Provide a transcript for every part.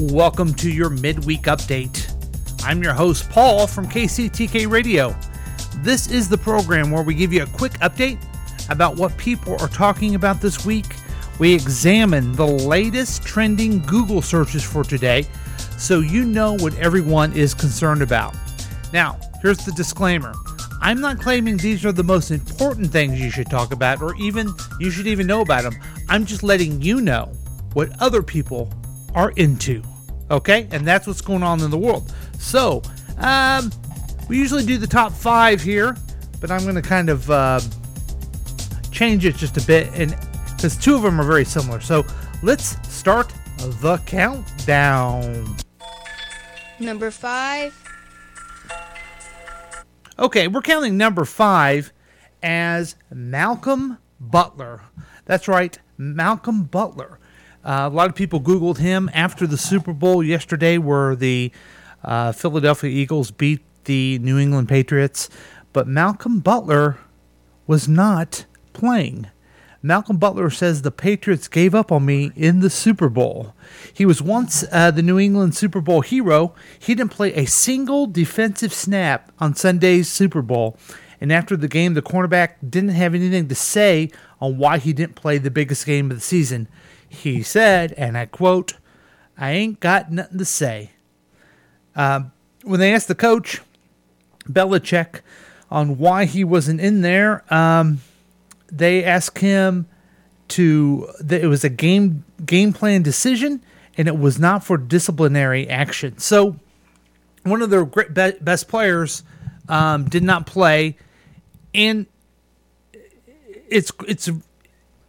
Welcome to your midweek update. I'm your host, Paul from KCTK Radio. This is the program where we give you a quick update about what people are talking about this week. We examine the latest trending Google searches for today so you know what everyone is concerned about. Now, here's the disclaimer I'm not claiming these are the most important things you should talk about or even you should even know about them. I'm just letting you know what other people are into. Okay? And that's what's going on in the world. So, um, we usually do the top five here, but I'm going to kind of uh, change it just a bit, and because two of them are very similar. So, let's start the countdown. Number five. Okay, we're counting number five as Malcolm Butler. That's right, Malcolm Butler. Uh, a lot of people Googled him after the Super Bowl yesterday, where the uh, Philadelphia Eagles beat the New England Patriots. But Malcolm Butler was not playing. Malcolm Butler says the Patriots gave up on me in the Super Bowl. He was once uh, the New England Super Bowl hero. He didn't play a single defensive snap on Sunday's Super Bowl. And after the game, the cornerback didn't have anything to say on why he didn't play the biggest game of the season. He said, and I quote, I ain't got nothing to say. Uh, when they asked the coach, Belichick, on why he wasn't in there, um, they asked him to that it was a game game plan decision and it was not for disciplinary action. So one of their best players um, did not play, and it's it's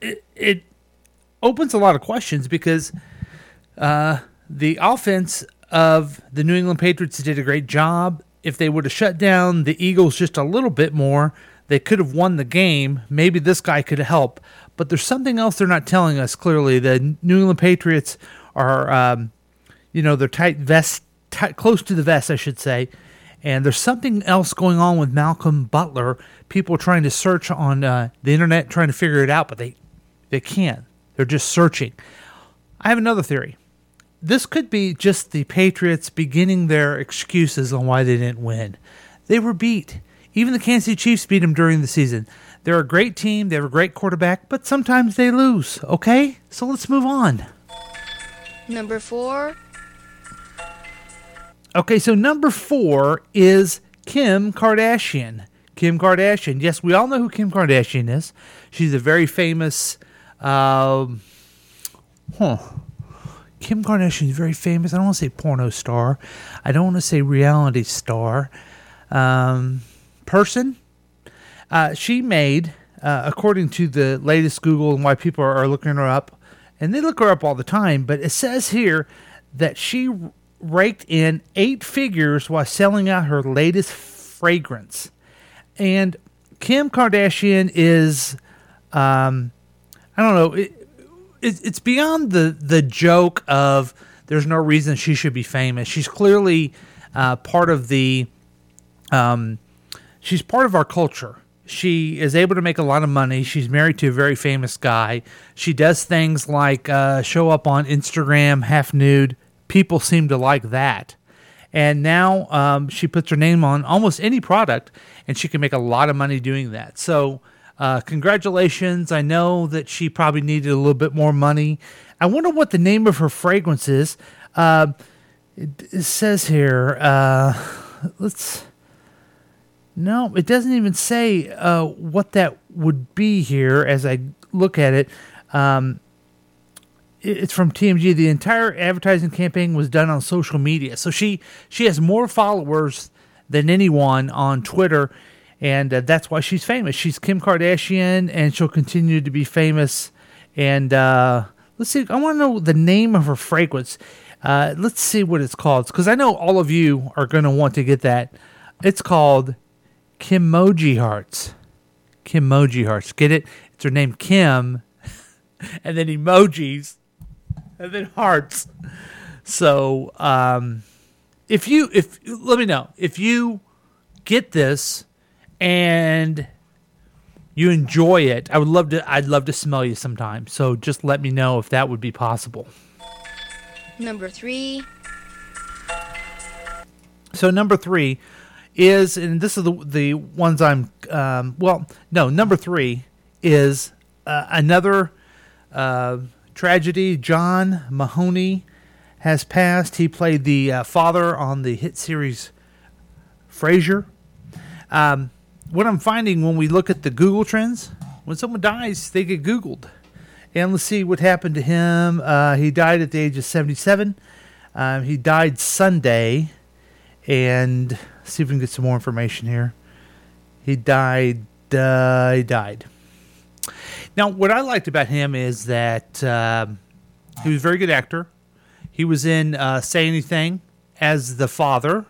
it, it opens a lot of questions because uh, the offense of the New England Patriots did a great job. If they would have shut down the Eagles just a little bit more, they could have won the game. Maybe this guy could help. But there's something else they're not telling us clearly. The New England Patriots are, um, you know, they're tight vest, tight, close to the vest, I should say. And there's something else going on with Malcolm Butler. People trying to search on uh, the internet, trying to figure it out, but they they can't. They're just searching. I have another theory. This could be just the Patriots beginning their excuses on why they didn't win. They were beat. Even the Kansas City Chiefs beat them during the season. They're a great team, they have a great quarterback, but sometimes they lose, okay? So let's move on. Number four. Okay, so number four is Kim Kardashian. Kim Kardashian. Yes, we all know who Kim Kardashian is. She's a very famous. Um, huh. Kim Kardashian is very famous. I don't want to say porno star. I don't want to say reality star. Um, person. Uh, she made, uh, according to the latest Google and why people are, are looking her up, and they look her up all the time, but it says here that she raked in eight figures while selling out her latest fragrance. And Kim Kardashian is, um, I don't know, it, it, it's beyond the, the joke of there's no reason she should be famous. She's clearly uh, part of the, um, she's part of our culture. She is able to make a lot of money. She's married to a very famous guy. She does things like uh, show up on Instagram half nude. People seem to like that. And now um, she puts her name on almost any product, and she can make a lot of money doing that. So, uh, congratulations. I know that she probably needed a little bit more money. I wonder what the name of her fragrance is. Uh, it, it, says here, uh, let's no, it doesn't even say uh, what that would be here as I look at it. Um, it's from TMG. The entire advertising campaign was done on social media, so she she has more followers than anyone on Twitter, and uh, that's why she's famous. She's Kim Kardashian, and she'll continue to be famous. And uh, let's see, I want to know the name of her fragrance. Uh, let's see what it's called, because I know all of you are going to want to get that. It's called Kimoji Hearts. Kimoji Hearts. Get it? It's her name Kim, and then emojis, and then hearts. So, um, if you if let me know if you get this and you enjoy it, I would love to. I'd love to smell you sometime. So just let me know if that would be possible. Number three. So number three is, and this is the the ones I'm. Um, well, no, number three is uh, another uh, tragedy. John Mahoney has passed. He played the uh, father on the hit series Frasier. Um, what I'm finding when we look at the Google trends, when someone dies, they get Googled. And let's see what happened to him. Uh, he died at the age of 77. Um, he died Sunday. And see if we can get some more information here. He died. Uh, he died. Now, what I liked about him is that um he was a very good actor. He was in uh, Say Anything as the father.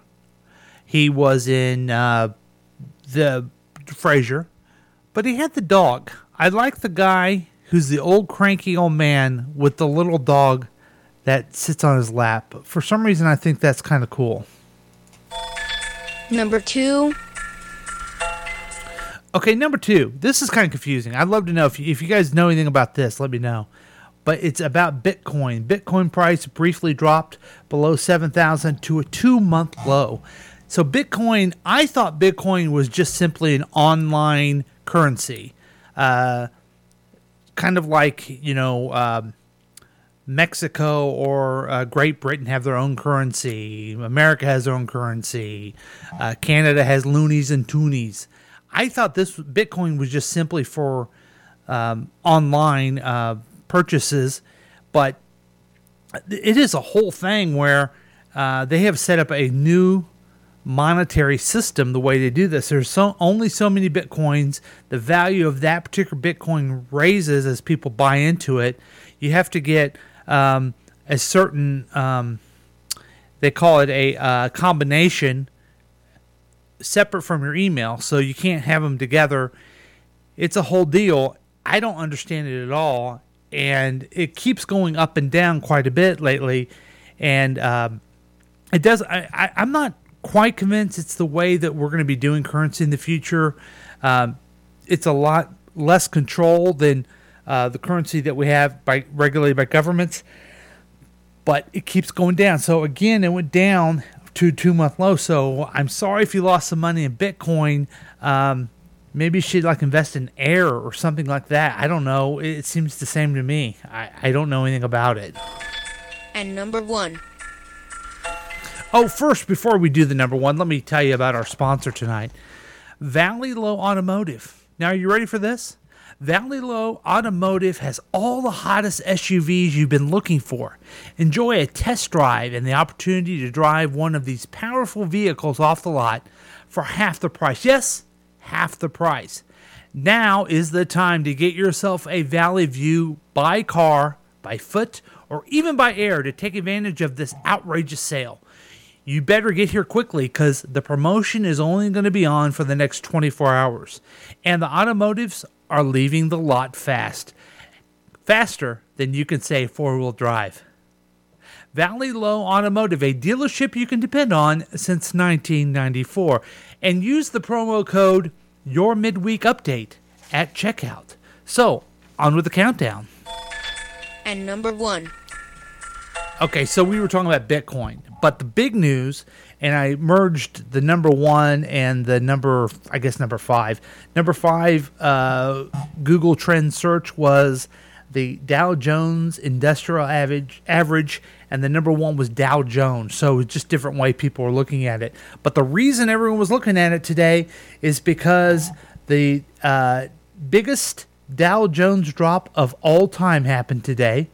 He was in uh, the Frasier, but he had the dog. I like the guy who's the old cranky old man with the little dog that sits on his lap. For some reason, I think that's kind of cool. Number two. Okay, number two. This is kind of confusing. I'd love to know if you, if you guys know anything about this. Let me know. But it's about Bitcoin. Bitcoin price briefly dropped below seven thousand to a two month low. So Bitcoin, I thought Bitcoin was just simply an online currency, uh, kind of like you know. Um, Mexico or uh, Great Britain have their own currency. America has their own currency. Uh, Canada has loonies and toonies. I thought this Bitcoin was just simply for um, online uh, purchases, but it is a whole thing where uh, they have set up a new monetary system the way they do this. There's so only so many bitcoins. The value of that particular bitcoin raises as people buy into it. You have to get um, a certain um, they call it a uh, combination separate from your email so you can't have them together. It's a whole deal. I don't understand it at all and it keeps going up and down quite a bit lately. And um, it does I, I, i'm not quite convinced it's the way that we're going to be doing currency in the future um, it's a lot less control than uh, the currency that we have by regulated by governments, but it keeps going down. So again, it went down to two month low. So I'm sorry if you lost some money in Bitcoin. Um, maybe you should like invest in air or something like that. I don't know. It seems the same to me. I, I don't know anything about it. And number one. Oh, first, before we do the number one, let me tell you about our sponsor tonight, Valley Low Automotive. Now, are you ready for this? Valley Low Automotive has all the hottest SUVs you've been looking for. Enjoy a test drive and the opportunity to drive one of these powerful vehicles off the lot for half the price. Yes, half the price. Now is the time to get yourself a Valley View by car, by foot, or even by air to take advantage of this outrageous sale you better get here quickly because the promotion is only going to be on for the next 24 hours. And the automotives are leaving the lot fast. Faster than you can say four wheel drive. Valley Low Automotive, a dealership you can depend on since 1994. And use the promo code Your Midweek Update at checkout. So, on with the countdown. And number one. Okay, so we were talking about Bitcoin, but the big news, and I merged the number one and the number, I guess, number five. Number five, uh, Google Trend Search was the Dow Jones Industrial Average, average, and the number one was Dow Jones. So it's just different way people were looking at it. But the reason everyone was looking at it today is because the uh, biggest Dow Jones drop of all time happened today.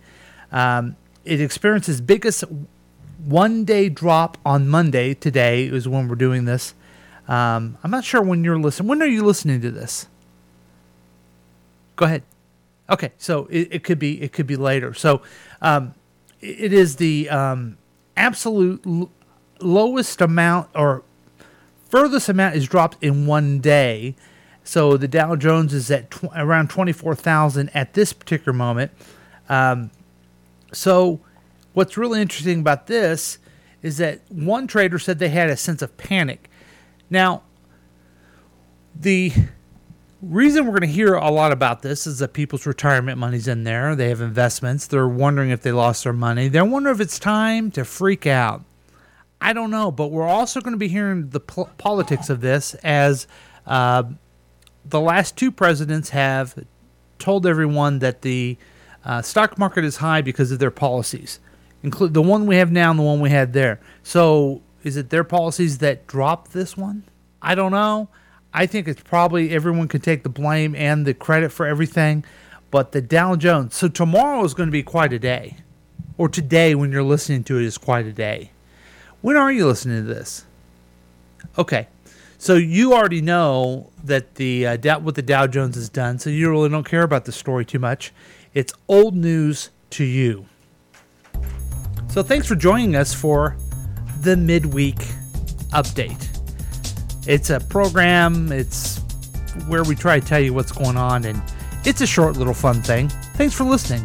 Um, it experienced biggest one day drop on Monday. Today is when we're doing this. Um, I'm not sure when you're listening. When are you listening to this? Go ahead. Okay, so it, it could be it could be later. So um, it, is the um, absolute l- lowest amount or furthest amount is dropped in one day. So the Dow Jones is at tw- around 24,000 at this particular moment. Um, so, what's really interesting about this is that one trader said they had a sense of panic. Now, the reason we're going to hear a lot about this is that people's retirement money's in there. They have investments. They're wondering if they lost their money. They're wondering if it's time to freak out. I don't know, but we're also going to be hearing the po- politics of this as uh, the last two presidents have told everyone that the uh, stock market is high because of their policies, include the one we have now and the one we had there. So, is it their policies that dropped this one? I don't know. I think it's probably everyone can take the blame and the credit for everything, but the Dow Jones. So tomorrow is going to be quite a day, or today when you're listening to it is quite a day. When are you listening to this? Okay, so you already know that the uh, Dow, what the Dow Jones has done, so you really don't care about the story too much. It's old news to you. So thanks for joining us for the midweek update. It's a program, it's where we try to tell you what's going on, and it's a short little fun thing. Thanks for listening.